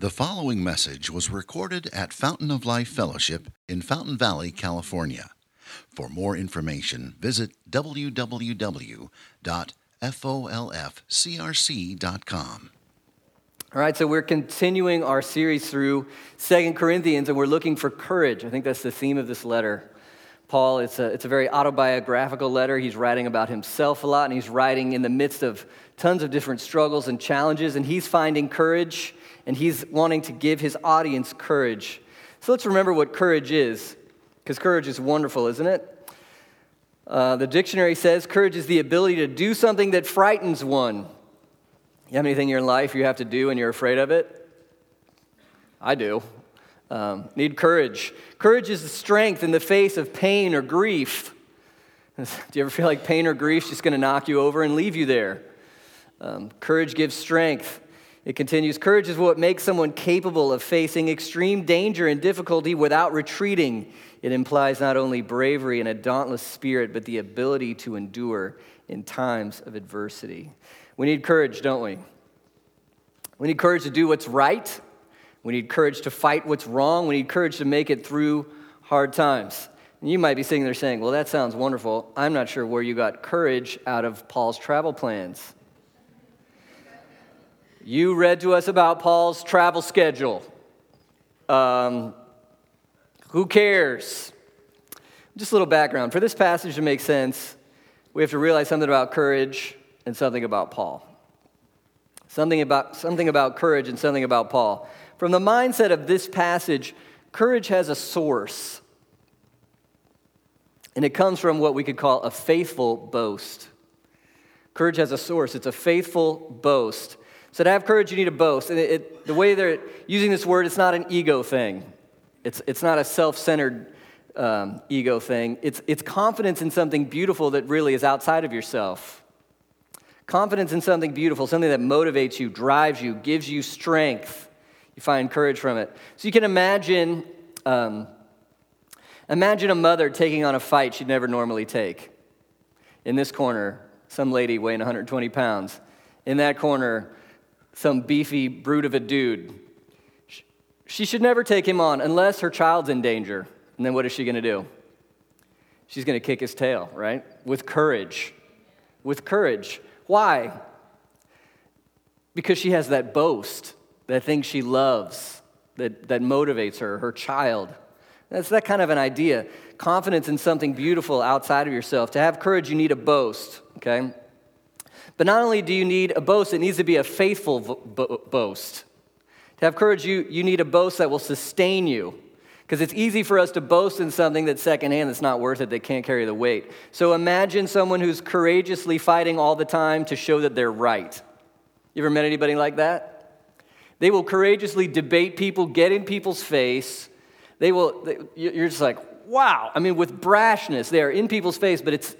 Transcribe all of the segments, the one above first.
The following message was recorded at Fountain of Life Fellowship in Fountain Valley, California. For more information, visit www.folfcrc.com. All right, so we're continuing our series through Second Corinthians, and we're looking for courage. I think that's the theme of this letter. Paul, it's a, it's a very autobiographical letter. He's writing about himself a lot, and he's writing in the midst of tons of different struggles and challenges, and he's finding courage and he's wanting to give his audience courage. So let's remember what courage is, because courage is wonderful, isn't it? Uh, the dictionary says courage is the ability to do something that frightens one. You have anything in your life you have to do and you're afraid of it? I do. Um, need courage. Courage is the strength in the face of pain or grief. Do you ever feel like pain or grief is just going to knock you over and leave you there? Um, courage gives strength. It continues Courage is what makes someone capable of facing extreme danger and difficulty without retreating. It implies not only bravery and a dauntless spirit, but the ability to endure in times of adversity. We need courage, don't we? We need courage to do what's right. We need courage to fight what's wrong. We need courage to make it through hard times. And you might be sitting there saying, Well, that sounds wonderful. I'm not sure where you got courage out of Paul's travel plans. You read to us about Paul's travel schedule. Um, who cares? Just a little background. For this passage to make sense, we have to realize something about courage and something about Paul. Something about, something about courage and something about Paul. From the mindset of this passage, courage has a source. And it comes from what we could call a faithful boast. Courage has a source, it's a faithful boast. So to have courage, you need to boast. And it, it, the way they're using this word, it's not an ego thing. It's, it's not a self-centered um, ego thing. It's, it's confidence in something beautiful that really is outside of yourself. Confidence in something beautiful, something that motivates you, drives you, gives you strength. You find courage from it. So you can imagine, um, imagine a mother taking on a fight she'd never normally take. In this corner, some lady weighing 120 pounds. In that corner, some beefy brute of a dude. She should never take him on unless her child's in danger. And then what is she going to do? She's going to kick his tail, right? With courage. With courage. Why? Because she has that boast, that thing she loves, that, that motivates her, her child. That's that kind of an idea. Confidence in something beautiful outside of yourself. To have courage, you need a boast, okay? But not only do you need a boast, it needs to be a faithful bo- boast. To have courage, you, you need a boast that will sustain you. Because it's easy for us to boast in something that's secondhand that's not worth it, that can't carry the weight. So imagine someone who's courageously fighting all the time to show that they're right. You ever met anybody like that? They will courageously debate people, get in people's face. They will, they, you're just like, wow. I mean, with brashness, they are in people's face, but it's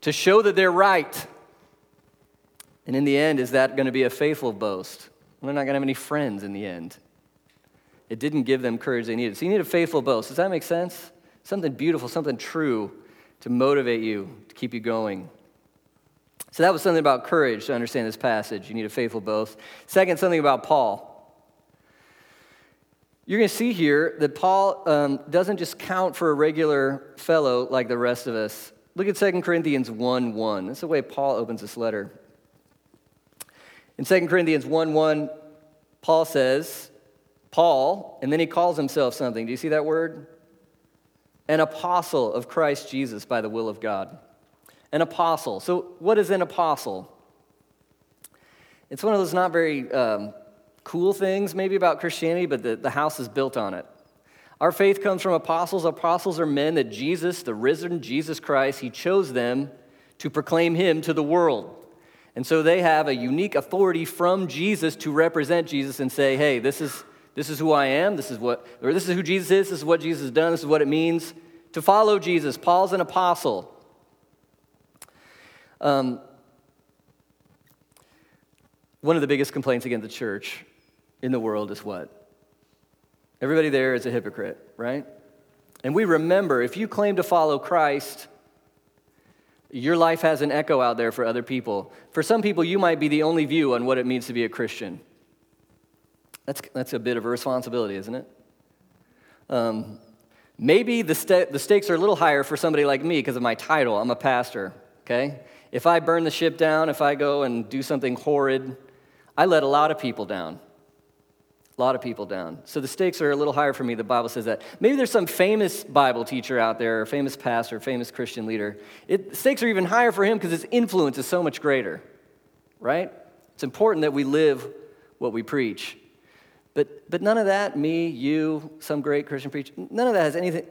to show that they're right. And in the end, is that going to be a faithful boast? They're not going to have any friends in the end. It didn't give them courage they needed. So you need a faithful boast. Does that make sense? Something beautiful, something true to motivate you, to keep you going. So that was something about courage to understand this passage. You need a faithful boast. Second, something about Paul. You're going to see here that Paul um, doesn't just count for a regular fellow like the rest of us. Look at 2 Corinthians 1 1. That's the way Paul opens this letter. In 2 Corinthians 1 1, Paul says, Paul, and then he calls himself something. Do you see that word? An apostle of Christ Jesus by the will of God. An apostle. So, what is an apostle? It's one of those not very um, cool things, maybe, about Christianity, but the, the house is built on it. Our faith comes from apostles. Apostles are men that Jesus, the risen Jesus Christ, he chose them to proclaim him to the world. And so they have a unique authority from Jesus to represent Jesus and say, hey, this is, this is who I am, this is what, or this is who Jesus is, this is what Jesus has done, this is what it means to follow Jesus. Paul's an apostle. Um, one of the biggest complaints against the church in the world is what? Everybody there is a hypocrite, right? And we remember if you claim to follow Christ, your life has an echo out there for other people. For some people, you might be the only view on what it means to be a Christian. That's, that's a bit of a responsibility, isn't it? Um, maybe the, st- the stakes are a little higher for somebody like me because of my title. I'm a pastor, okay? If I burn the ship down, if I go and do something horrid, I let a lot of people down. A lot of people down. So the stakes are a little higher for me. The Bible says that. Maybe there's some famous Bible teacher out there, or famous pastor, famous Christian leader. It, stakes are even higher for him because his influence is so much greater, right? It's important that we live what we preach. But, but none of that, me, you, some great Christian preacher, none of that has anything,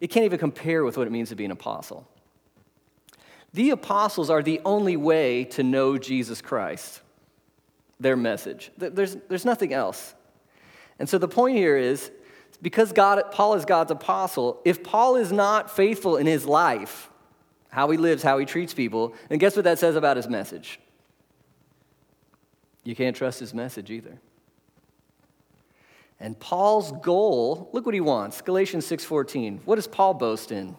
it can't even compare with what it means to be an apostle. The apostles are the only way to know Jesus Christ, their message. There's, there's nothing else. And so the point here is because God, Paul is God's apostle, if Paul is not faithful in his life, how he lives, how he treats people, then guess what that says about his message? You can't trust his message either. And Paul's goal, look what he wants. Galatians 6:14. What does Paul boast in?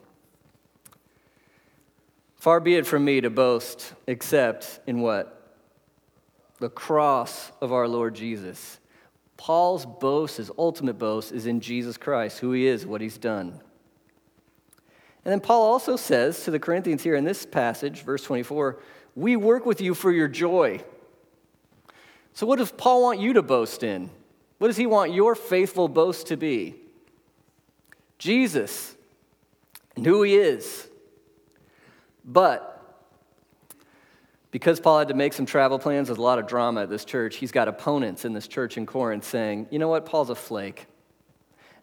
Far be it from me to boast except in what? The cross of our Lord Jesus Paul's boast, his ultimate boast, is in Jesus Christ, who he is, what he's done. And then Paul also says to the Corinthians here in this passage, verse 24, we work with you for your joy. So, what does Paul want you to boast in? What does he want your faithful boast to be? Jesus and who he is. But because Paul had to make some travel plans, there's a lot of drama at this church. He's got opponents in this church in Corinth saying, you know what, Paul's a flake.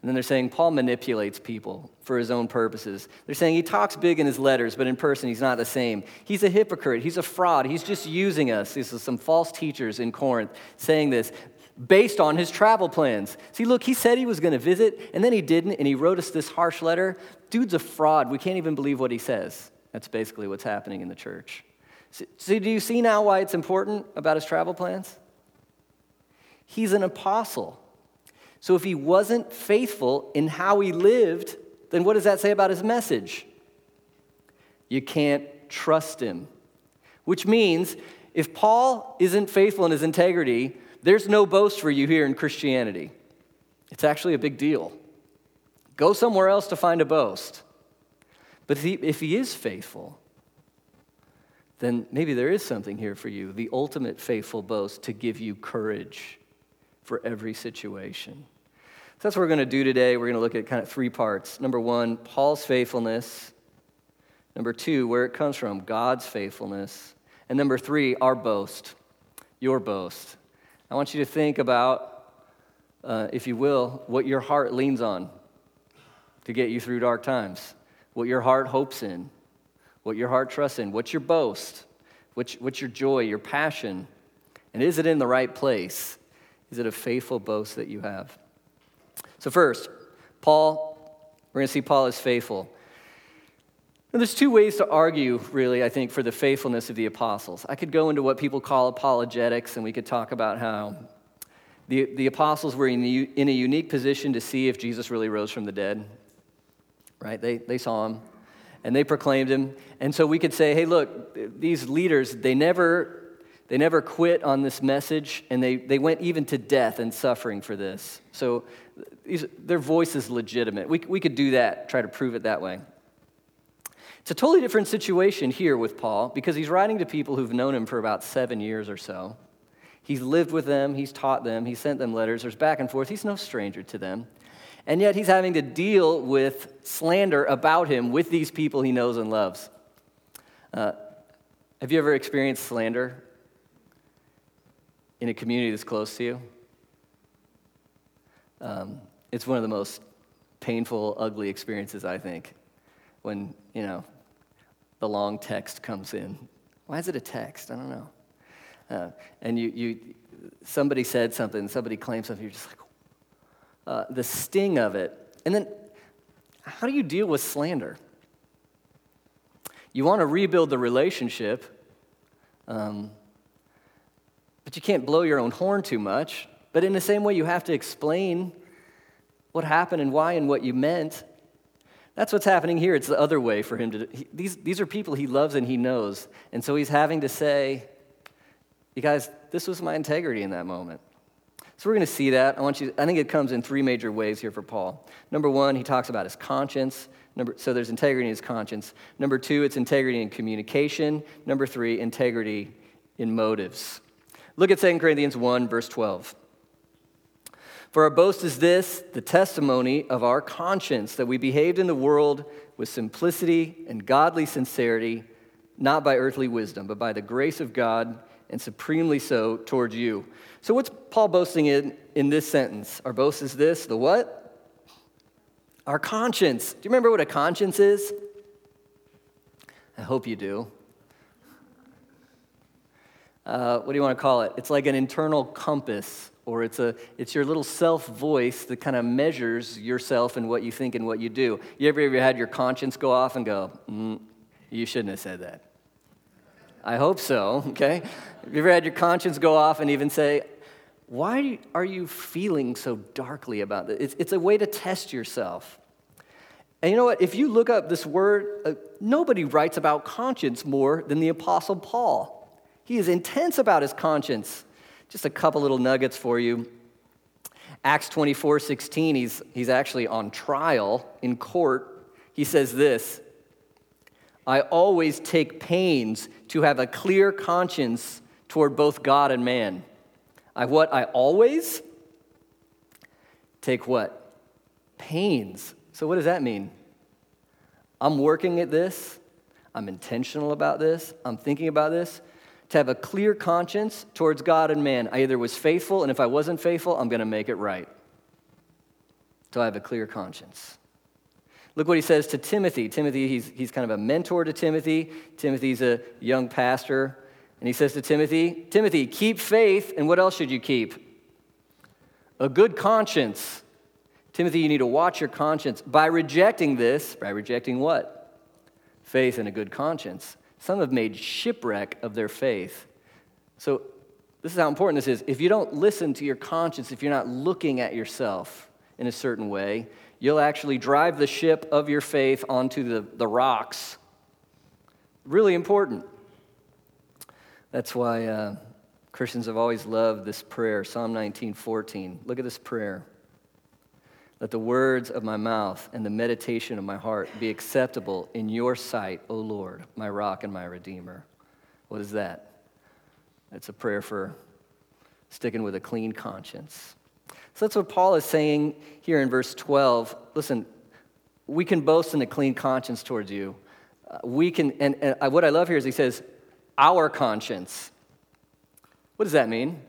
And then they're saying Paul manipulates people for his own purposes. They're saying he talks big in his letters, but in person he's not the same. He's a hypocrite. He's a fraud. He's just using us. These are some false teachers in Corinth saying this based on his travel plans. See, look, he said he was going to visit, and then he didn't, and he wrote us this harsh letter. Dude's a fraud. We can't even believe what he says. That's basically what's happening in the church. So, do you see now why it's important about his travel plans? He's an apostle. So, if he wasn't faithful in how he lived, then what does that say about his message? You can't trust him. Which means if Paul isn't faithful in his integrity, there's no boast for you here in Christianity. It's actually a big deal. Go somewhere else to find a boast. But if he, if he is faithful, then maybe there is something here for you the ultimate faithful boast to give you courage for every situation. So that's what we're going to do today. We're going to look at kind of three parts. Number one, Paul's faithfulness. Number two, where it comes from, God's faithfulness. And number three, our boast, your boast. I want you to think about, uh, if you will, what your heart leans on to get you through dark times, what your heart hopes in, what your heart trusts in. What's your boast? What's, what's your joy, your passion? And is it in the right place? Is it a faithful boast that you have? So, first, Paul, we're going to see Paul is faithful. And there's two ways to argue, really, I think, for the faithfulness of the apostles. I could go into what people call apologetics, and we could talk about how the, the apostles were in, in a unique position to see if Jesus really rose from the dead, right? They, they saw him and they proclaimed him. And so we could say, hey, look, these leaders, they never, they never quit on this message, and they, they went even to death and suffering for this. So these, their voice is legitimate. We, we could do that, try to prove it that way. It's a totally different situation here with Paul because he's writing to people who've known him for about seven years or so. He's lived with them, he's taught them, he sent them letters, there's back and forth. He's no stranger to them. And yet he's having to deal with slander about him with these people he knows and loves. Uh, have you ever experienced slander in a community that's close to you? Um, it's one of the most painful, ugly experiences, I think, when, you know, the long text comes in. Why is it a text? I don't know. Uh, and you, you, somebody said something, somebody claimed something, you're just like, uh, the sting of it. And then, how do you deal with slander? You want to rebuild the relationship, um, but you can't blow your own horn too much. But in the same way, you have to explain what happened and why and what you meant. That's what's happening here. It's the other way for him to. He, these, these are people he loves and he knows. And so he's having to say, you guys, this was my integrity in that moment. So we're going to see that. I want you. I think it comes in three major ways here for Paul. Number one, he talks about his conscience. Number, so there's integrity in his conscience. Number two, it's integrity in communication. Number three, integrity in motives. Look at 2 Corinthians 1, verse 12. For our boast is this, the testimony of our conscience, that we behaved in the world with simplicity and godly sincerity, not by earthly wisdom, but by the grace of God, and supremely so towards you. So, what's Paul boasting in in this sentence? Our boast is this the what? Our conscience. Do you remember what a conscience is? I hope you do. Uh, what do you want to call it? It's like an internal compass, or it's, a, it's your little self voice that kind of measures yourself and what you think and what you do. You ever, ever had your conscience go off and go, mm, you shouldn't have said that? I hope so, okay? Have you ever had your conscience go off and even say, why are you feeling so darkly about this? It's, it's a way to test yourself. And you know what? If you look up this word, uh, nobody writes about conscience more than the Apostle Paul. He is intense about his conscience. Just a couple little nuggets for you. Acts 24 16, he's, he's actually on trial in court. He says this I always take pains to have a clear conscience toward both God and man. I what? I always take what? Pains. So, what does that mean? I'm working at this. I'm intentional about this. I'm thinking about this. To have a clear conscience towards God and man. I either was faithful, and if I wasn't faithful, I'm going to make it right. So I have a clear conscience. Look what he says to Timothy. Timothy, he's, he's kind of a mentor to Timothy. Timothy's a young pastor. And he says to Timothy, Timothy, keep faith, and what else should you keep? A good conscience. Timothy, you need to watch your conscience. By rejecting this, by rejecting what? Faith and a good conscience. Some have made shipwreck of their faith. So, this is how important this is. If you don't listen to your conscience, if you're not looking at yourself in a certain way, you'll actually drive the ship of your faith onto the, the rocks. Really important. That's why uh, Christians have always loved this prayer, Psalm 19 14. Look at this prayer. Let the words of my mouth and the meditation of my heart be acceptable in your sight, O Lord, my rock and my redeemer. What is that? It's a prayer for sticking with a clean conscience. So that's what Paul is saying here in verse 12. Listen, we can boast in a clean conscience towards you. Uh, we can, and, and what I love here is he says, our conscience. What does that mean?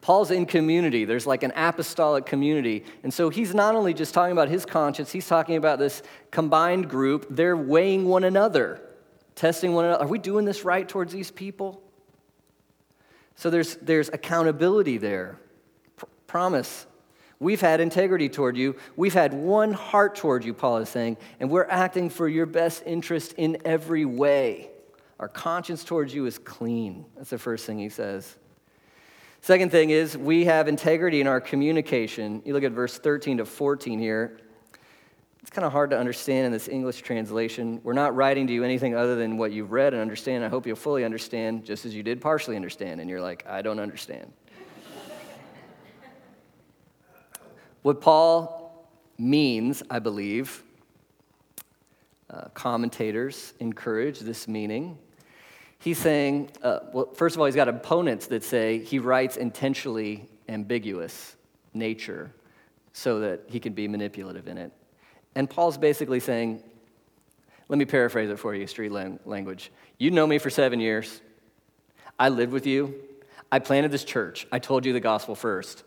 Paul's in community. There's like an apostolic community. And so he's not only just talking about his conscience, he's talking about this combined group. They're weighing one another, testing one another. Are we doing this right towards these people? So there's, there's accountability there. P- promise. We've had integrity toward you. We've had one heart toward you, Paul is saying, and we're acting for your best interest in every way. Our conscience towards you is clean. That's the first thing he says. Second thing is, we have integrity in our communication. You look at verse 13 to 14 here. It's kind of hard to understand in this English translation. We're not writing to you anything other than what you've read and understand. I hope you'll fully understand, just as you did partially understand. And you're like, I don't understand. What Paul means, I believe, uh, commentators encourage this meaning. He's saying, uh, well, first of all, he's got opponents that say he writes intentionally ambiguous nature so that he can be manipulative in it. And Paul's basically saying, let me paraphrase it for you, street language. You know me for seven years. I lived with you. I planted this church. I told you the gospel first.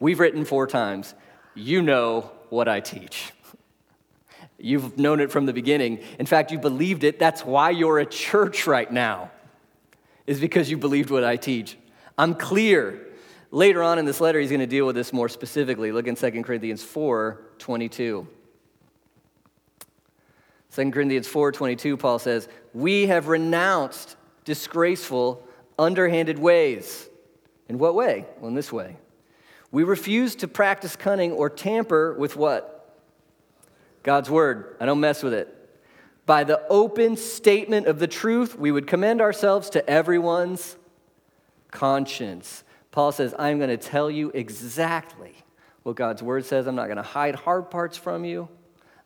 We've written four times you know what I teach. You've known it from the beginning. In fact, you believed it. That's why you're a church right now, is because you believed what I teach. I'm clear. Later on in this letter, he's going to deal with this more specifically. Look in 2 Corinthians 4 22. 2 Corinthians 4 22, Paul says, We have renounced disgraceful, underhanded ways. In what way? Well, in this way. We refuse to practice cunning or tamper with what? God's word. I don't mess with it. By the open statement of the truth, we would commend ourselves to everyone's conscience. Paul says, I'm going to tell you exactly what God's word says. I'm not going to hide hard parts from you.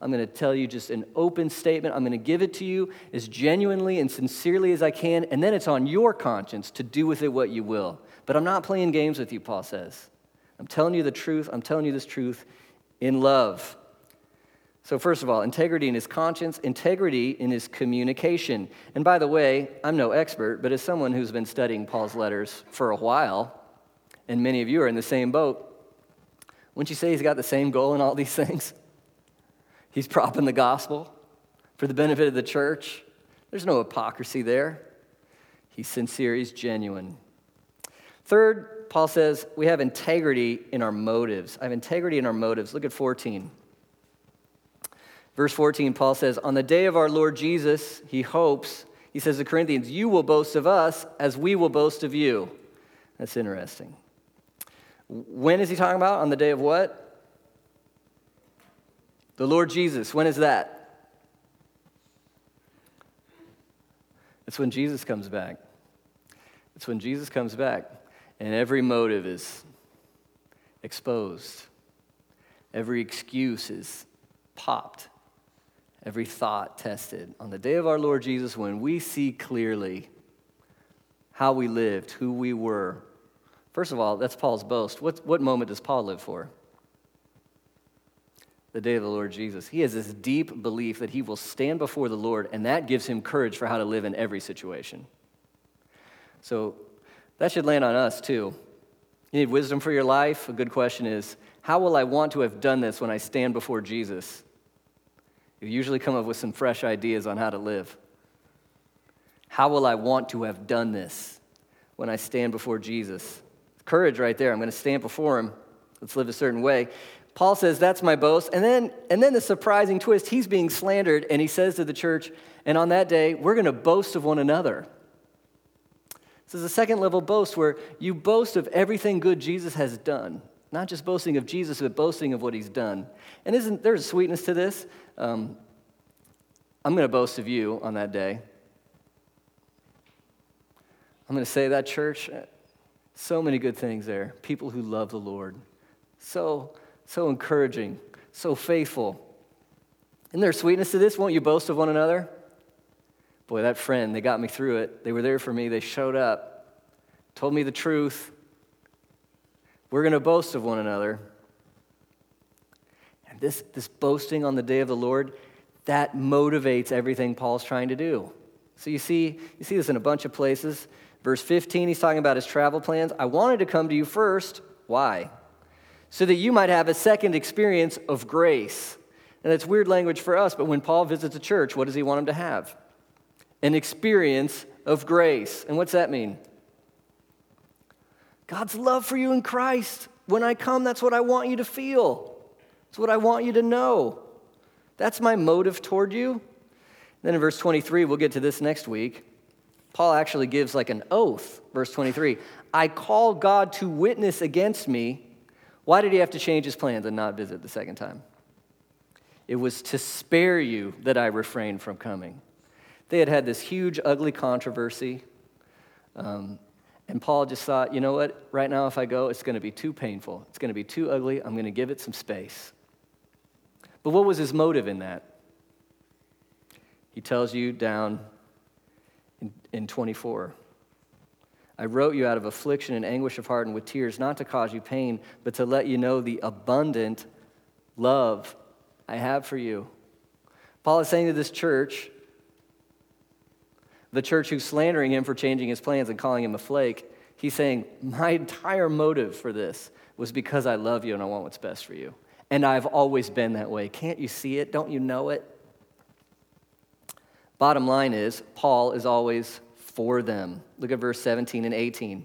I'm going to tell you just an open statement. I'm going to give it to you as genuinely and sincerely as I can, and then it's on your conscience to do with it what you will. But I'm not playing games with you, Paul says. I'm telling you the truth. I'm telling you this truth in love. So, first of all, integrity in his conscience, integrity in his communication. And by the way, I'm no expert, but as someone who's been studying Paul's letters for a while, and many of you are in the same boat, wouldn't you say he's got the same goal in all these things? He's propping the gospel for the benefit of the church. There's no hypocrisy there. He's sincere, he's genuine. Third, Paul says we have integrity in our motives. I have integrity in our motives. Look at 14. Verse 14, Paul says, On the day of our Lord Jesus, he hopes, he says to Corinthians, You will boast of us as we will boast of you. That's interesting. When is he talking about? On the day of what? The Lord Jesus. When is that? It's when Jesus comes back. It's when Jesus comes back, and every motive is exposed, every excuse is popped. Every thought tested. On the day of our Lord Jesus, when we see clearly how we lived, who we were. First of all, that's Paul's boast. What, what moment does Paul live for? The day of the Lord Jesus. He has this deep belief that he will stand before the Lord, and that gives him courage for how to live in every situation. So that should land on us too. You need wisdom for your life? A good question is how will I want to have done this when I stand before Jesus? You usually come up with some fresh ideas on how to live. How will I want to have done this when I stand before Jesus? Courage right there. I'm going to stand before him. Let's live a certain way. Paul says, That's my boast. And then, and then the surprising twist, he's being slandered, and he says to the church, And on that day, we're going to boast of one another. This is a second level boast where you boast of everything good Jesus has done. Not just boasting of Jesus, but boasting of what he's done. And isn't there a sweetness to this? Um, I'm going to boast of you on that day. I'm going to say that church, so many good things there. People who love the Lord. So, so encouraging, so faithful. Isn't there sweetness to this? Won't you boast of one another? Boy, that friend, they got me through it. They were there for me. They showed up, told me the truth. We're going to boast of one another. And this, this boasting on the day of the Lord, that motivates everything Paul's trying to do. So you see, you see this in a bunch of places. Verse 15, he's talking about his travel plans. I wanted to come to you first. Why? So that you might have a second experience of grace. And that's weird language for us, but when Paul visits a church, what does he want him to have? An experience of grace. And what's that mean? God's love for you in Christ. When I come, that's what I want you to feel. It's what I want you to know. That's my motive toward you. Then in verse 23, we'll get to this next week. Paul actually gives like an oath. Verse 23 I call God to witness against me. Why did he have to change his plans and not visit the second time? It was to spare you that I refrained from coming. They had had this huge, ugly controversy. Um, and Paul just thought, you know what? Right now, if I go, it's going to be too painful. It's going to be too ugly. I'm going to give it some space. But what was his motive in that? He tells you down in, in 24. I wrote you out of affliction and anguish of heart and with tears, not to cause you pain, but to let you know the abundant love I have for you. Paul is saying to this church, the church who's slandering him for changing his plans and calling him a flake, he's saying, My entire motive for this was because I love you and I want what's best for you. And I've always been that way. Can't you see it? Don't you know it? Bottom line is, Paul is always for them. Look at verse 17 and 18.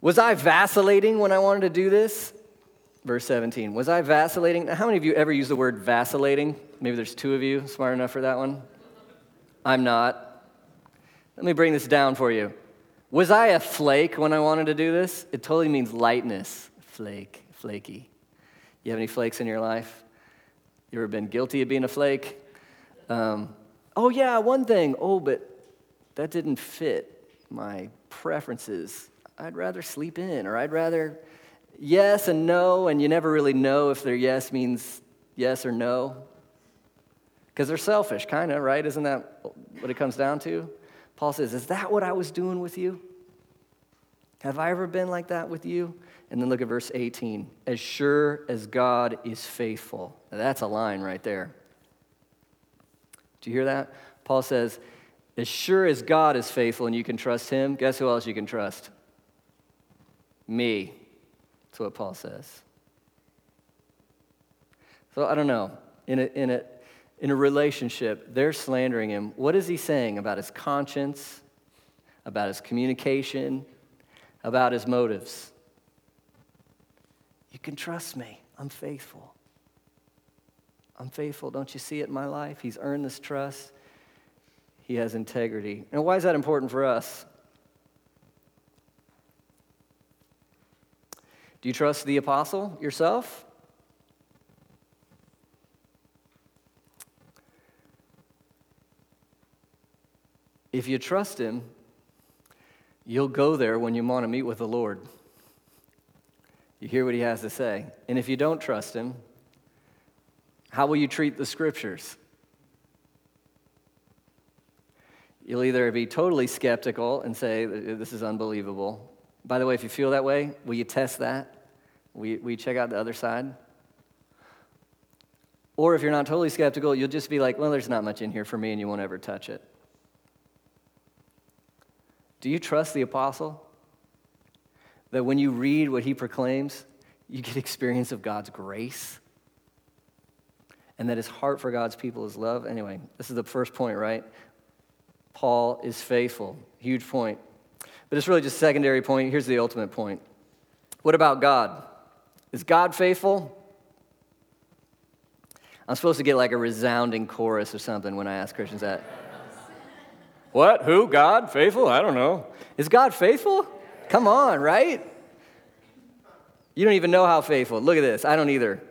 Was I vacillating when I wanted to do this? Verse 17. Was I vacillating? How many of you ever use the word vacillating? Maybe there's two of you smart enough for that one. I'm not. Let me bring this down for you. Was I a flake when I wanted to do this? It totally means lightness. Flake, flaky. You have any flakes in your life? You ever been guilty of being a flake? Um, oh, yeah, one thing. Oh, but that didn't fit my preferences. I'd rather sleep in, or I'd rather yes and no, and you never really know if their yes means yes or no. Because they're selfish, kind of, right? Isn't that what it comes down to? Paul says, Is that what I was doing with you? Have I ever been like that with you? And then look at verse 18. As sure as God is faithful. Now that's a line right there. Do you hear that? Paul says, As sure as God is faithful and you can trust him, guess who else you can trust? Me. That's what Paul says. So I don't know. In a, in a, in a relationship, they're slandering him. What is he saying about his conscience, about his communication, about his motives? You can trust me. I'm faithful. I'm faithful. Don't you see it in my life? He's earned this trust. He has integrity. And why is that important for us? Do you trust the apostle yourself? If you trust him, you'll go there when you want to meet with the Lord. You hear what he has to say. And if you don't trust him, how will you treat the scriptures? You'll either be totally skeptical and say, This is unbelievable, by the way, if you feel that way, will you test that? Will you, will you check out the other side? Or if you're not totally skeptical, you'll just be like, well, there's not much in here for me, and you won't ever touch it. Do you trust the apostle? That when you read what he proclaims, you get experience of God's grace? And that his heart for God's people is love? Anyway, this is the first point, right? Paul is faithful. Huge point. But it's really just a secondary point. Here's the ultimate point. What about God? Is God faithful? I'm supposed to get like a resounding chorus or something when I ask Christians that. what? Who? God? Faithful? I don't know. Is God faithful? Come on, right? You don't even know how faithful. Look at this. I don't either.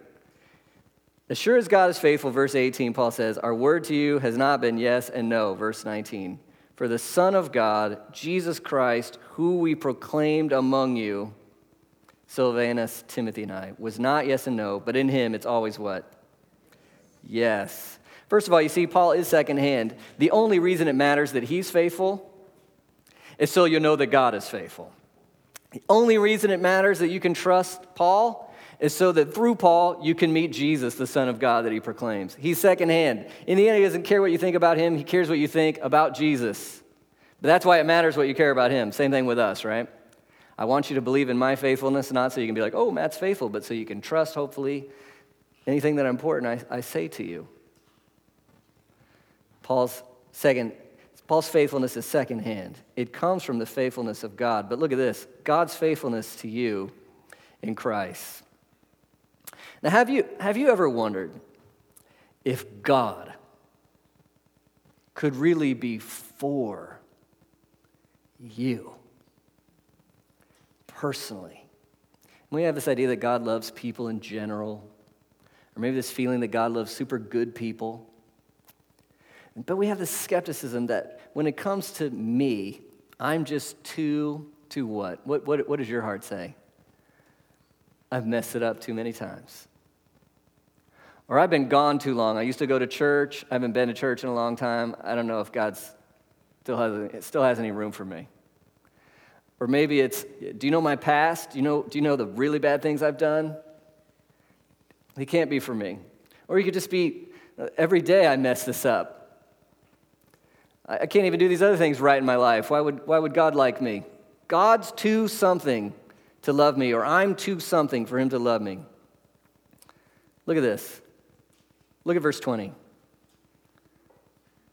As sure as God is faithful, verse 18, Paul says, Our word to you has not been yes and no, verse 19. For the Son of God, Jesus Christ, who we proclaimed among you, Silvanus, Timothy, and I, was not yes and no, but in him it's always what? Yes. First of all, you see, Paul is secondhand. The only reason it matters that he's faithful is so you know that God is faithful. The only reason it matters that you can trust Paul is so that through Paul, you can meet Jesus, the Son of God that he proclaims. He's secondhand. In the end, he doesn't care what you think about him, he cares what you think about Jesus. But that's why it matters what you care about him. Same thing with us, right? I want you to believe in my faithfulness, not so you can be like, oh, Matt's faithful, but so you can trust, hopefully, anything that I'm important I, I say to you. Paul's second, Paul's faithfulness is secondhand. It comes from the faithfulness of God. But look at this God's faithfulness to you in Christ. Now, have you, have you ever wondered if God could really be for you personally? We have this idea that God loves people in general, or maybe this feeling that God loves super good people. But we have this skepticism that when it comes to me, I'm just too, too what? What, what, what does your heart say? I've messed it up too many times. Or I've been gone too long. I used to go to church. I haven't been to church in a long time. I don't know if God still has, still has any room for me. Or maybe it's, do you know my past? Do you know, do you know the really bad things I've done? He can't be for me. Or you could just be, every day I mess this up. I can't even do these other things right in my life. Why would, why would God like me? God's too something to love me, or I'm too something for him to love me. Look at this. Look at verse 20.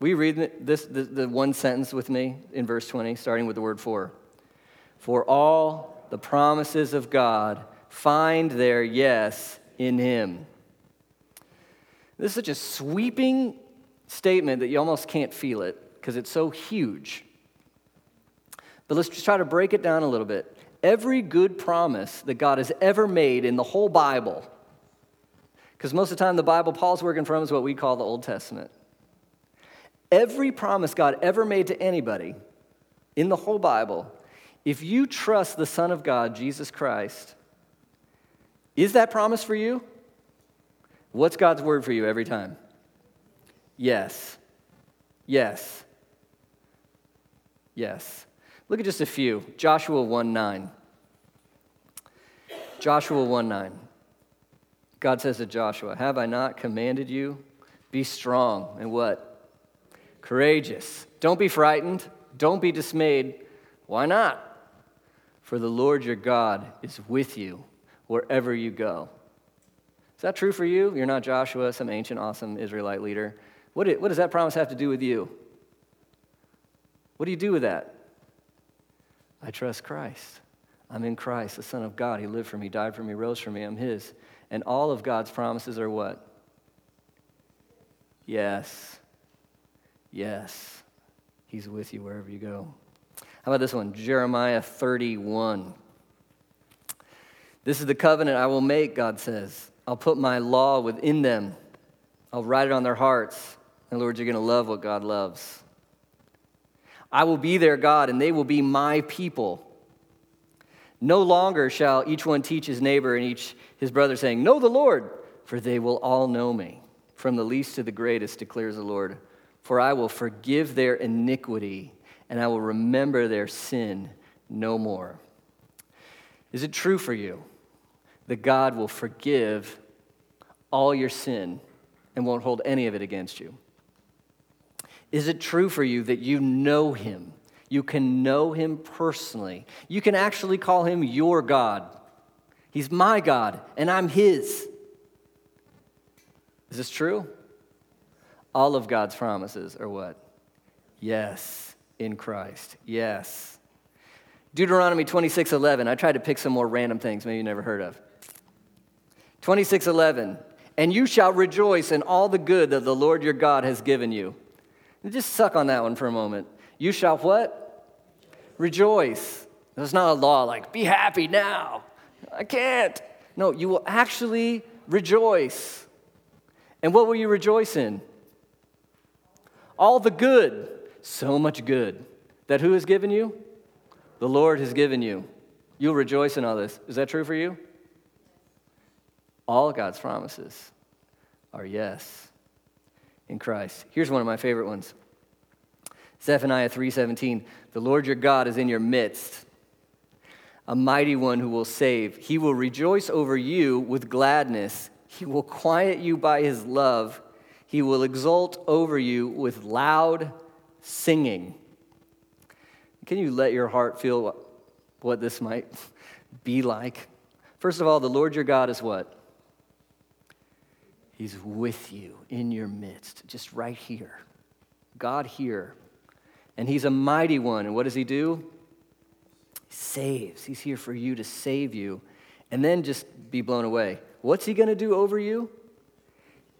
Will you read this, the, the one sentence with me in verse 20, starting with the word for? For all the promises of God find their yes in Him. This is such a sweeping statement that you almost can't feel it because it's so huge. But let's just try to break it down a little bit. Every good promise that God has ever made in the whole Bible because most of the time, the Bible Paul's working from is what we call the Old Testament. Every promise God ever made to anybody in the whole Bible If you trust the Son of God, Jesus Christ, is that promise for you? What's God's word for you every time? Yes. Yes. Yes. Look at just a few. Joshua 1 9. Joshua 1 9. God says to Joshua, Have I not commanded you? Be strong and what? Courageous. Don't be frightened. Don't be dismayed. Why not? For the Lord your God is with you wherever you go. Is that true for you? You're not Joshua, some ancient, awesome Israelite leader. What, what does that promise have to do with you? What do you do with that? I trust Christ. I'm in Christ, the Son of God. He lived for me, died for me, rose for me. I'm His. And all of God's promises are what? Yes. Yes. He's with you wherever you go. How about this one? Jeremiah 31. This is the covenant I will make, God says. I'll put my law within them, I'll write it on their hearts. And Lord, you're going to love what God loves. I will be their God, and they will be my people. No longer shall each one teach his neighbor and each his brother, saying, Know the Lord, for they will all know me. From the least to the greatest, declares the Lord. For I will forgive their iniquity, and I will remember their sin no more. Is it true for you that God will forgive all your sin and won't hold any of it against you? Is it true for you that you know Him? You can know Him personally. You can actually call Him your God. He's my God, and I'm His. Is this true? All of God's promises are what? Yes, in Christ. Yes. Deuteronomy 26:11. I tried to pick some more random things maybe you never heard of. 26:11. And you shall rejoice in all the good that the Lord your God has given you. Just suck on that one for a moment. You shall what? Rejoice. There's not a law like, be happy now. I can't. No, you will actually rejoice. And what will you rejoice in? All the good. So much good. That who has given you? The Lord has given you. You'll rejoice in all this. Is that true for you? All God's promises are yes in Christ. Here's one of my favorite ones. Zephaniah 3:17, "The Lord your God is in your midst, a mighty one who will save. He will rejoice over you with gladness. He will quiet you by his love. He will exult over you with loud singing." Can you let your heart feel what this might be like? First of all, the Lord your God is what? He's with you in your midst, just right here. God here. And He's a mighty one. And what does He do? He saves. He's here for you to save you. And then just be blown away. What's He going to do over you?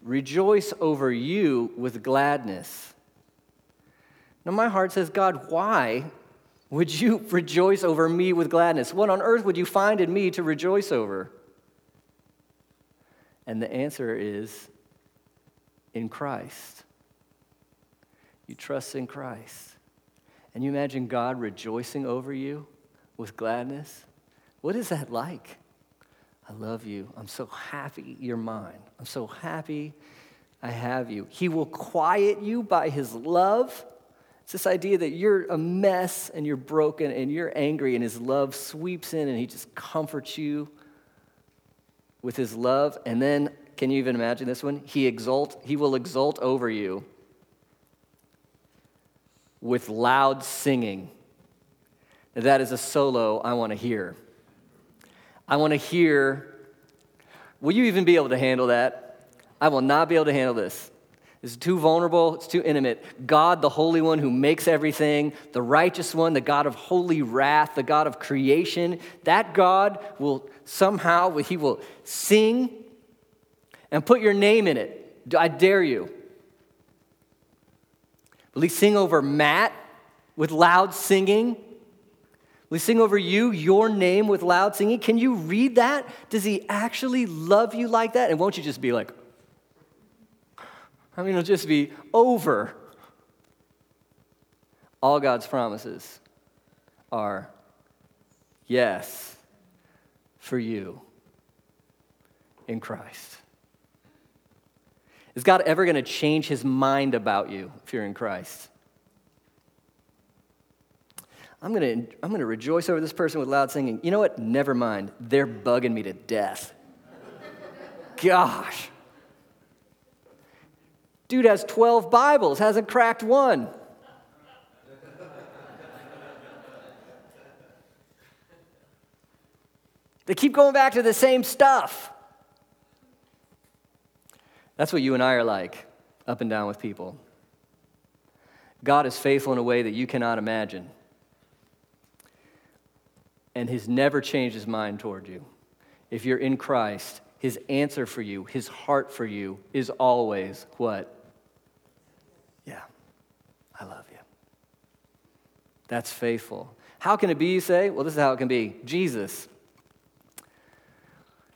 Rejoice over you with gladness. Now, my heart says, God, why would you rejoice over me with gladness? What on earth would you find in me to rejoice over? And the answer is in Christ. You trust in Christ. And you imagine God rejoicing over you with gladness? What is that like? I love you. I'm so happy you're mine. I'm so happy I have you. He will quiet you by his love. It's this idea that you're a mess and you're broken and you're angry, and his love sweeps in and he just comforts you with his love. And then, can you even imagine this one? He exult, he will exult over you with loud singing. That is a solo I want to hear. I want to hear, will you even be able to handle that? I will not be able to handle this. It's too vulnerable, it's too intimate. God, the Holy One who makes everything, the righteous one, the God of holy wrath, the God of creation, that God will somehow, he will sing and put your name in it. I dare you. Will he sing over Matt with loud singing? Will he sing over you, your name with loud singing? Can you read that? Does he actually love you like that? And won't you just be like, I mean, it'll just be over. All God's promises are yes for you in Christ. Is God ever going to change his mind about you if you're in Christ? I'm going to I'm going to rejoice over this person with loud singing. You know what? Never mind. They're bugging me to death. Gosh. Dude has 12 Bibles, hasn't cracked one. They keep going back to the same stuff. That's what you and I are like, up and down with people. God is faithful in a way that you cannot imagine. And He's never changed His mind toward you. If you're in Christ, His answer for you, His heart for you is always what? Yeah, I love you. That's faithful. How can it be, you say? Well, this is how it can be Jesus.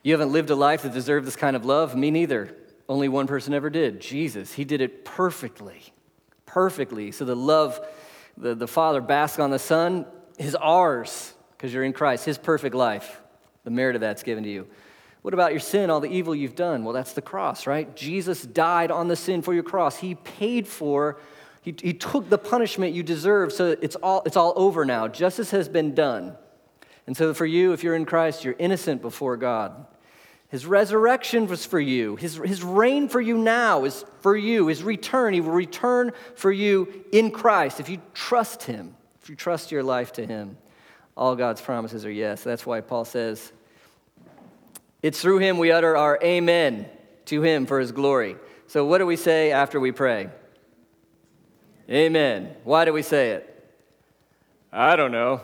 You haven't lived a life that deserved this kind of love? Me neither. Only one person ever did Jesus. He did it perfectly. Perfectly. So the love, the, the Father basks on the Son is ours because you're in Christ, His perfect life. The merit of that's given to you. What about your sin, all the evil you've done? Well, that's the cross, right? Jesus died on the sin for your cross. He paid for, he, he took the punishment you deserve, so it's all, it's all over now. Justice has been done. And so for you, if you're in Christ, you're innocent before God. His resurrection was for you. His, his reign for you now is for you. His return, He will return for you in Christ if you trust Him, if you trust your life to Him. All God's promises are yes. That's why Paul says, It's through Him we utter our amen to Him for His glory. So, what do we say after we pray? Amen. Why do we say it? I don't know.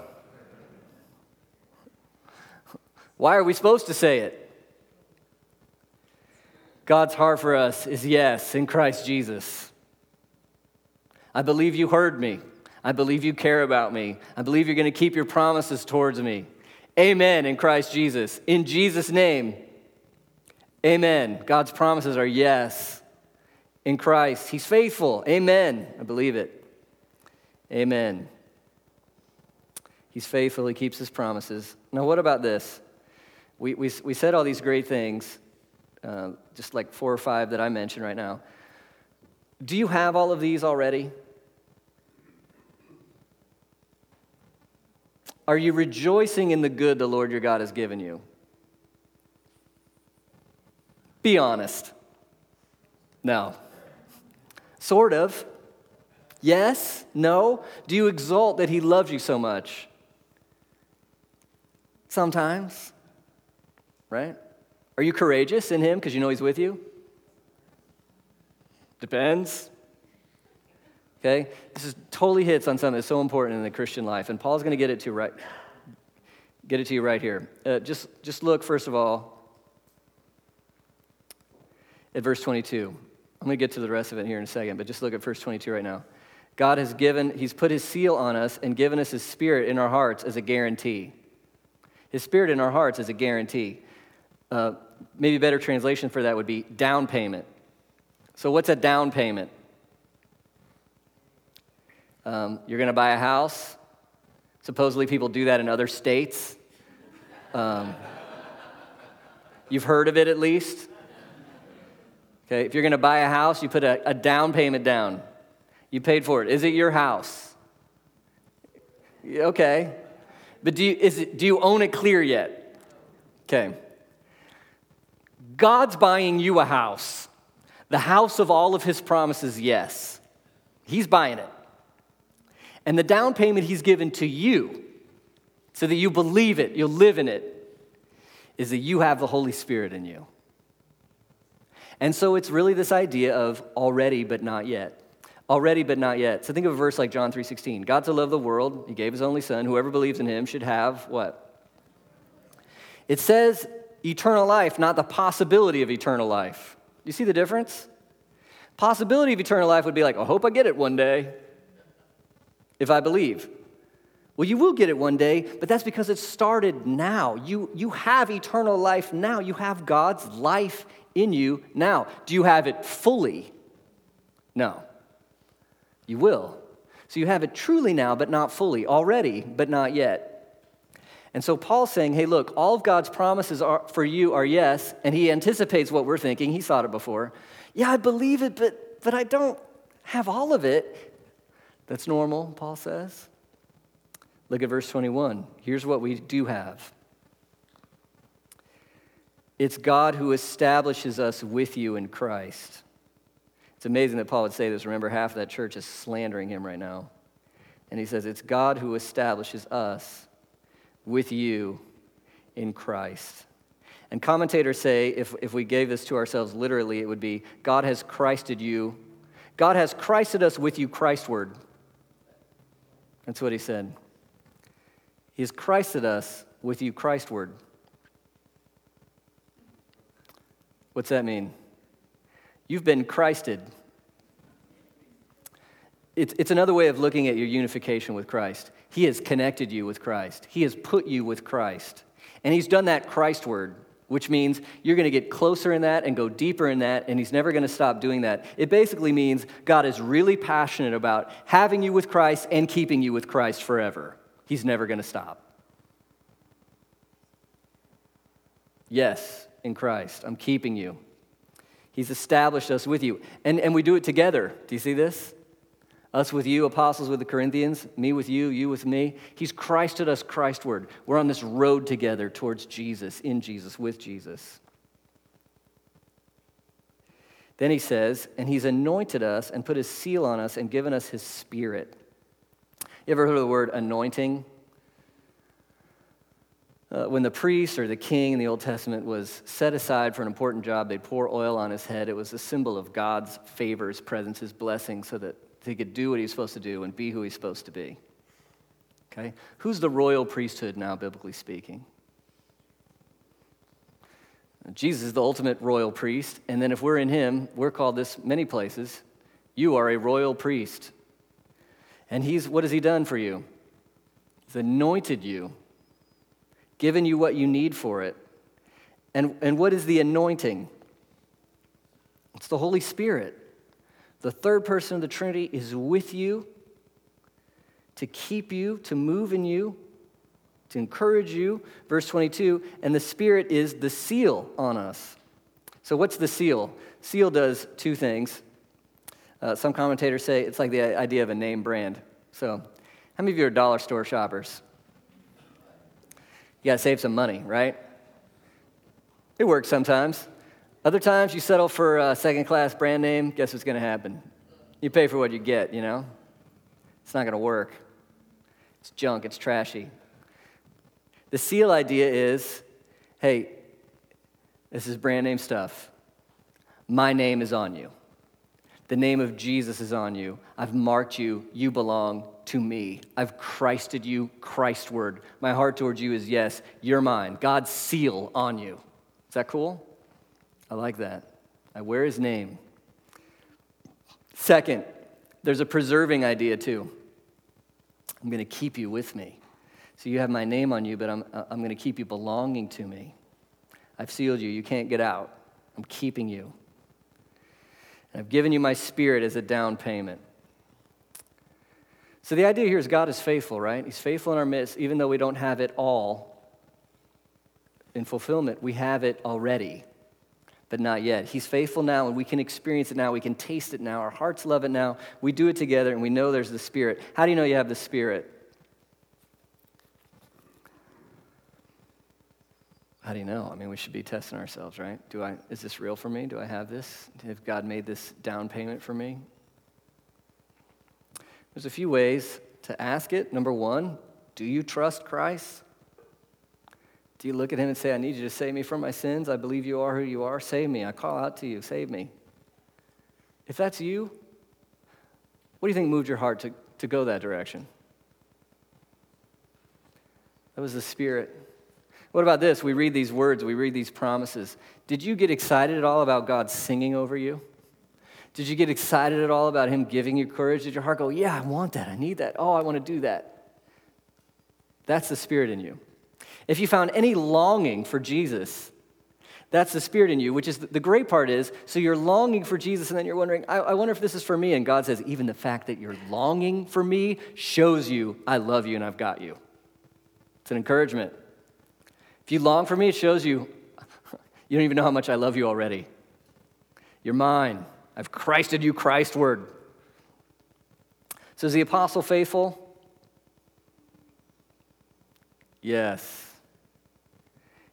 Why are we supposed to say it? God's heart for us is yes in Christ Jesus. I believe you heard me. I believe you care about me. I believe you're going to keep your promises towards me. Amen in Christ Jesus. In Jesus' name, amen. God's promises are yes in Christ. He's faithful. Amen. I believe it. Amen. He's faithful. He keeps his promises. Now, what about this? We, we, we said all these great things. Uh, just like four or five that I mentioned right now. Do you have all of these already? Are you rejoicing in the good the Lord your God has given you? Be honest. No. Sort of. Yes? No? Do you exult that He loves you so much? Sometimes. Right? Are you courageous in Him because you know He's with you? Depends. Okay? This is totally hits on something that's so important in the Christian life, and Paul's going to get it to right, get it to you right here. Uh, just, just look first of all at verse 22. I'm going to get to the rest of it here in a second, but just look at verse 22 right now. God has given, He's put His seal on us and given us His Spirit in our hearts as a guarantee. His Spirit in our hearts is a guarantee. Uh, maybe a better translation for that would be down payment. So, what's a down payment? Um, you're going to buy a house. Supposedly, people do that in other states. Um, you've heard of it at least. Okay, if you're going to buy a house, you put a, a down payment down. You paid for it. Is it your house? Okay. But do you, is it, do you own it clear yet? Okay. God's buying you a house. The house of all of his promises, yes. He's buying it. And the down payment he's given to you, so that you believe it, you'll live in it, is that you have the Holy Spirit in you. And so it's really this idea of already but not yet. Already but not yet. So think of a verse like John 3:16. God so loved the world, he gave his only son, whoever believes in him should have what? It says eternal life, not the possibility of eternal life. You see the difference? Possibility of eternal life would be like, I hope I get it one day if I believe. Well, you will get it one day, but that's because it started now. You, you have eternal life now. You have God's life in you now. Do you have it fully? No. You will. So you have it truly now, but not fully. Already, but not yet. And so Paul's saying, hey, look, all of God's promises are, for you are yes, and he anticipates what we're thinking. He thought it before. Yeah, I believe it, but, but I don't have all of it. That's normal, Paul says. Look at verse 21. Here's what we do have it's God who establishes us with you in Christ. It's amazing that Paul would say this. Remember, half of that church is slandering him right now. And he says, It's God who establishes us with you in Christ. And commentators say if, if we gave this to ourselves literally, it would be God has Christed you. God has Christed us with you Christward. That's what he said. He has Christed us with you Christward. What's that mean? You've been Christed. It's, it's another way of looking at your unification with Christ. He has connected you with Christ, He has put you with Christ. And He's done that Christward, which means you're going to get closer in that and go deeper in that, and He's never going to stop doing that. It basically means God is really passionate about having you with Christ and keeping you with Christ forever. He's never going to stop. Yes, in Christ, I'm keeping you. He's established us with you. And, and we do it together. Do you see this? Us with you, apostles with the Corinthians, me with you, you with me. He's Christed us Christward. We're on this road together towards Jesus, in Jesus, with Jesus. Then he says, and he's anointed us and put his seal on us and given us his spirit. You ever heard of the word anointing? Uh, when the priest or the king in the Old Testament was set aside for an important job, they'd pour oil on his head. It was a symbol of God's favor, his presence, his blessing, so that he could do what he's supposed to do and be who he's supposed to be. Okay? Who's the royal priesthood now, biblically speaking? Jesus is the ultimate royal priest, and then if we're in him, we're called this many places. You are a royal priest. And he's what has he done for you? He's anointed you, given you what you need for it. And, and what is the anointing? It's the Holy Spirit. The third person of the Trinity is with you to keep you, to move in you, to encourage you. Verse 22 and the Spirit is the seal on us. So, what's the seal? Seal does two things. Uh, some commentators say it's like the idea of a name brand. So, how many of you are dollar store shoppers? You got to save some money, right? It works sometimes. Other times you settle for a second class brand name, guess what's going to happen? You pay for what you get, you know? It's not going to work. It's junk, it's trashy. The seal idea is hey, this is brand name stuff. My name is on you. The name of Jesus is on you. I've marked you. You belong to me. I've Christed you, Christward. My heart towards you is yes, you're mine. God's seal on you. Is that cool? I like that. I wear his name. Second, there's a preserving idea too. I'm going to keep you with me. So you have my name on you, but I'm, uh, I'm going to keep you belonging to me. I've sealed you. You can't get out. I'm keeping you. And I've given you my spirit as a down payment. So the idea here is God is faithful, right? He's faithful in our midst, even though we don't have it all in fulfillment. We have it already but not yet. He's faithful now, and we can experience it now. We can taste it now. Our hearts love it now. We do it together, and we know there's the Spirit. How do you know you have the Spirit? How do you know? I mean, we should be testing ourselves, right? Do I, is this real for me? Do I have this? Have God made this down payment for me? There's a few ways to ask it. Number one, do you trust Christ? Do you look at him and say, I need you to save me from my sins? I believe you are who you are. Save me. I call out to you. Save me. If that's you, what do you think moved your heart to, to go that direction? That was the Spirit. What about this? We read these words, we read these promises. Did you get excited at all about God singing over you? Did you get excited at all about Him giving you courage? Did your heart go, Yeah, I want that. I need that. Oh, I want to do that? That's the Spirit in you. If you found any longing for Jesus, that's the spirit in you, which is the great part is, so you're longing for Jesus, and then you're wondering, I, I, wonder if this is for me. And God says, even the fact that you're longing for me shows you I love you and I've got you. It's an encouragement. If you long for me, it shows you you don't even know how much I love you already. You're mine. I've Christed you Christward. So is the apostle faithful? Yes.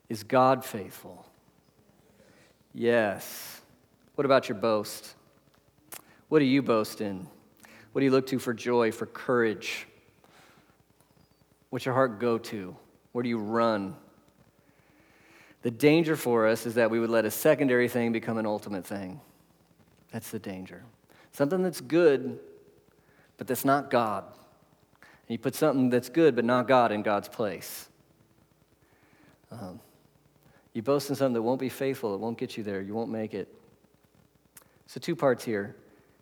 Is God faithful? Yes. What about your boast? What do you boast in? What do you look to for joy, for courage? What's your heart go to? Where do you run? The danger for us is that we would let a secondary thing become an ultimate thing. That's the danger. Something that's good, but that's not God. And you put something that's good, but not God, in God's place. Um, you boast in something that won't be faithful, it won't get you there, you won't make it. So, two parts here.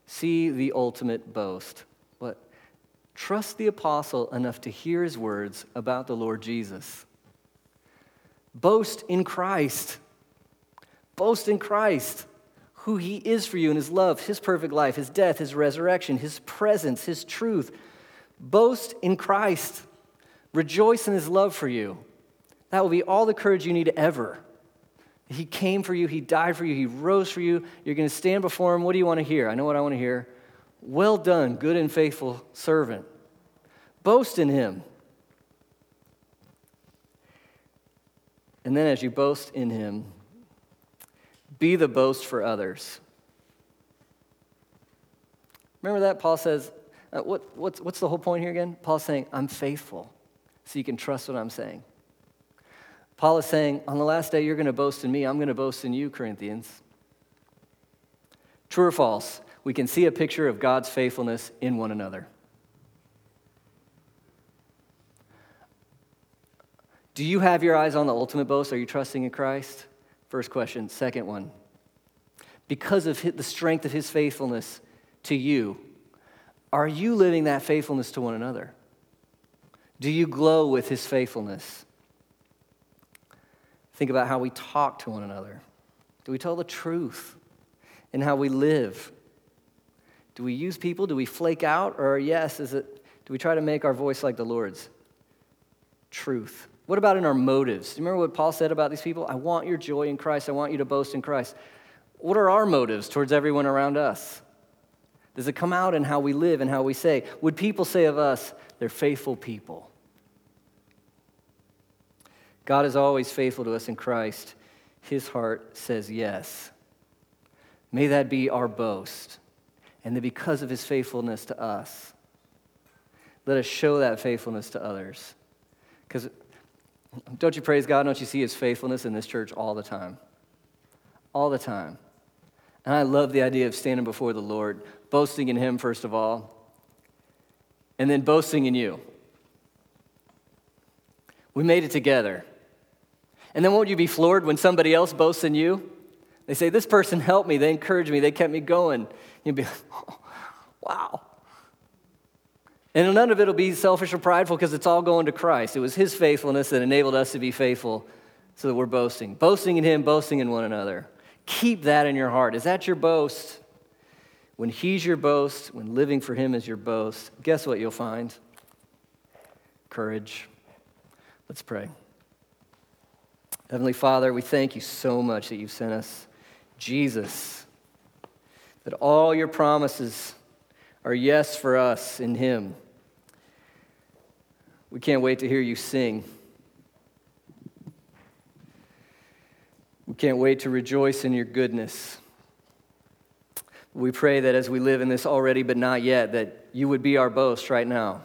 See the ultimate boast. But trust the apostle enough to hear his words about the Lord Jesus. Boast in Christ. Boast in Christ, who he is for you in his love, his perfect life, his death, his resurrection, his presence, his truth. Boast in Christ. Rejoice in his love for you. That will be all the courage you need ever. He came for you, He died for you, He rose for you. You're going to stand before Him. What do you want to hear? I know what I want to hear. Well done, good and faithful servant. Boast in Him. And then as you boast in Him, be the boast for others. Remember that? Paul says, uh, what, what's, what's the whole point here again? Paul's saying, I'm faithful, so you can trust what I'm saying. Paul is saying, on the last day, you're going to boast in me. I'm going to boast in you, Corinthians. True or false? We can see a picture of God's faithfulness in one another. Do you have your eyes on the ultimate boast? Are you trusting in Christ? First question. Second one. Because of the strength of his faithfulness to you, are you living that faithfulness to one another? Do you glow with his faithfulness? Think about how we talk to one another. Do we tell the truth in how we live? Do we use people? Do we flake out? Or, yes, is it, do we try to make our voice like the Lord's? Truth. What about in our motives? Do you remember what Paul said about these people? I want your joy in Christ. I want you to boast in Christ. What are our motives towards everyone around us? Does it come out in how we live and how we say? Would people say of us, they're faithful people? God is always faithful to us in Christ. His heart says yes. May that be our boast. And that because of his faithfulness to us, let us show that faithfulness to others. Because don't you praise God? Don't you see his faithfulness in this church all the time? All the time. And I love the idea of standing before the Lord, boasting in him, first of all, and then boasting in you. We made it together. And then won't you be floored when somebody else boasts in you? They say, This person helped me, they encouraged me, they kept me going. You'll be like, oh, Wow. And none of it will be selfish or prideful because it's all going to Christ. It was His faithfulness that enabled us to be faithful so that we're boasting. Boasting in Him, boasting in one another. Keep that in your heart. Is that your boast? When He's your boast, when living for Him is your boast, guess what you'll find? Courage. Let's pray. Heavenly Father, we thank you so much that you've sent us Jesus, that all your promises are yes for us in Him. We can't wait to hear you sing. We can't wait to rejoice in your goodness. We pray that as we live in this already but not yet, that you would be our boast right now,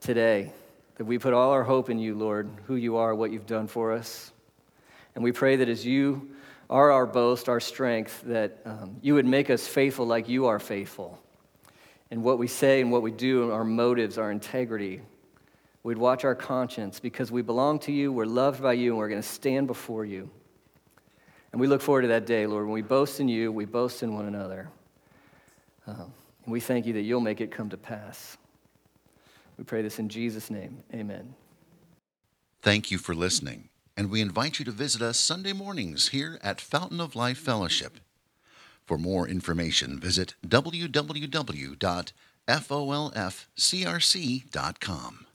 today. That we put all our hope in you, Lord, who you are, what you've done for us. And we pray that as you are our boast, our strength, that um, you would make us faithful like you are faithful. In what we say and what we do, and our motives, our integrity. We'd watch our conscience because we belong to you, we're loved by you, and we're going to stand before you. And we look forward to that day, Lord. When we boast in you, we boast in one another. Um, and we thank you that you'll make it come to pass. We pray this in Jesus' name. Amen. Thank you for listening and we invite you to visit us Sunday mornings here at Fountain of Life Fellowship. For more information, visit www.folfcrc.com.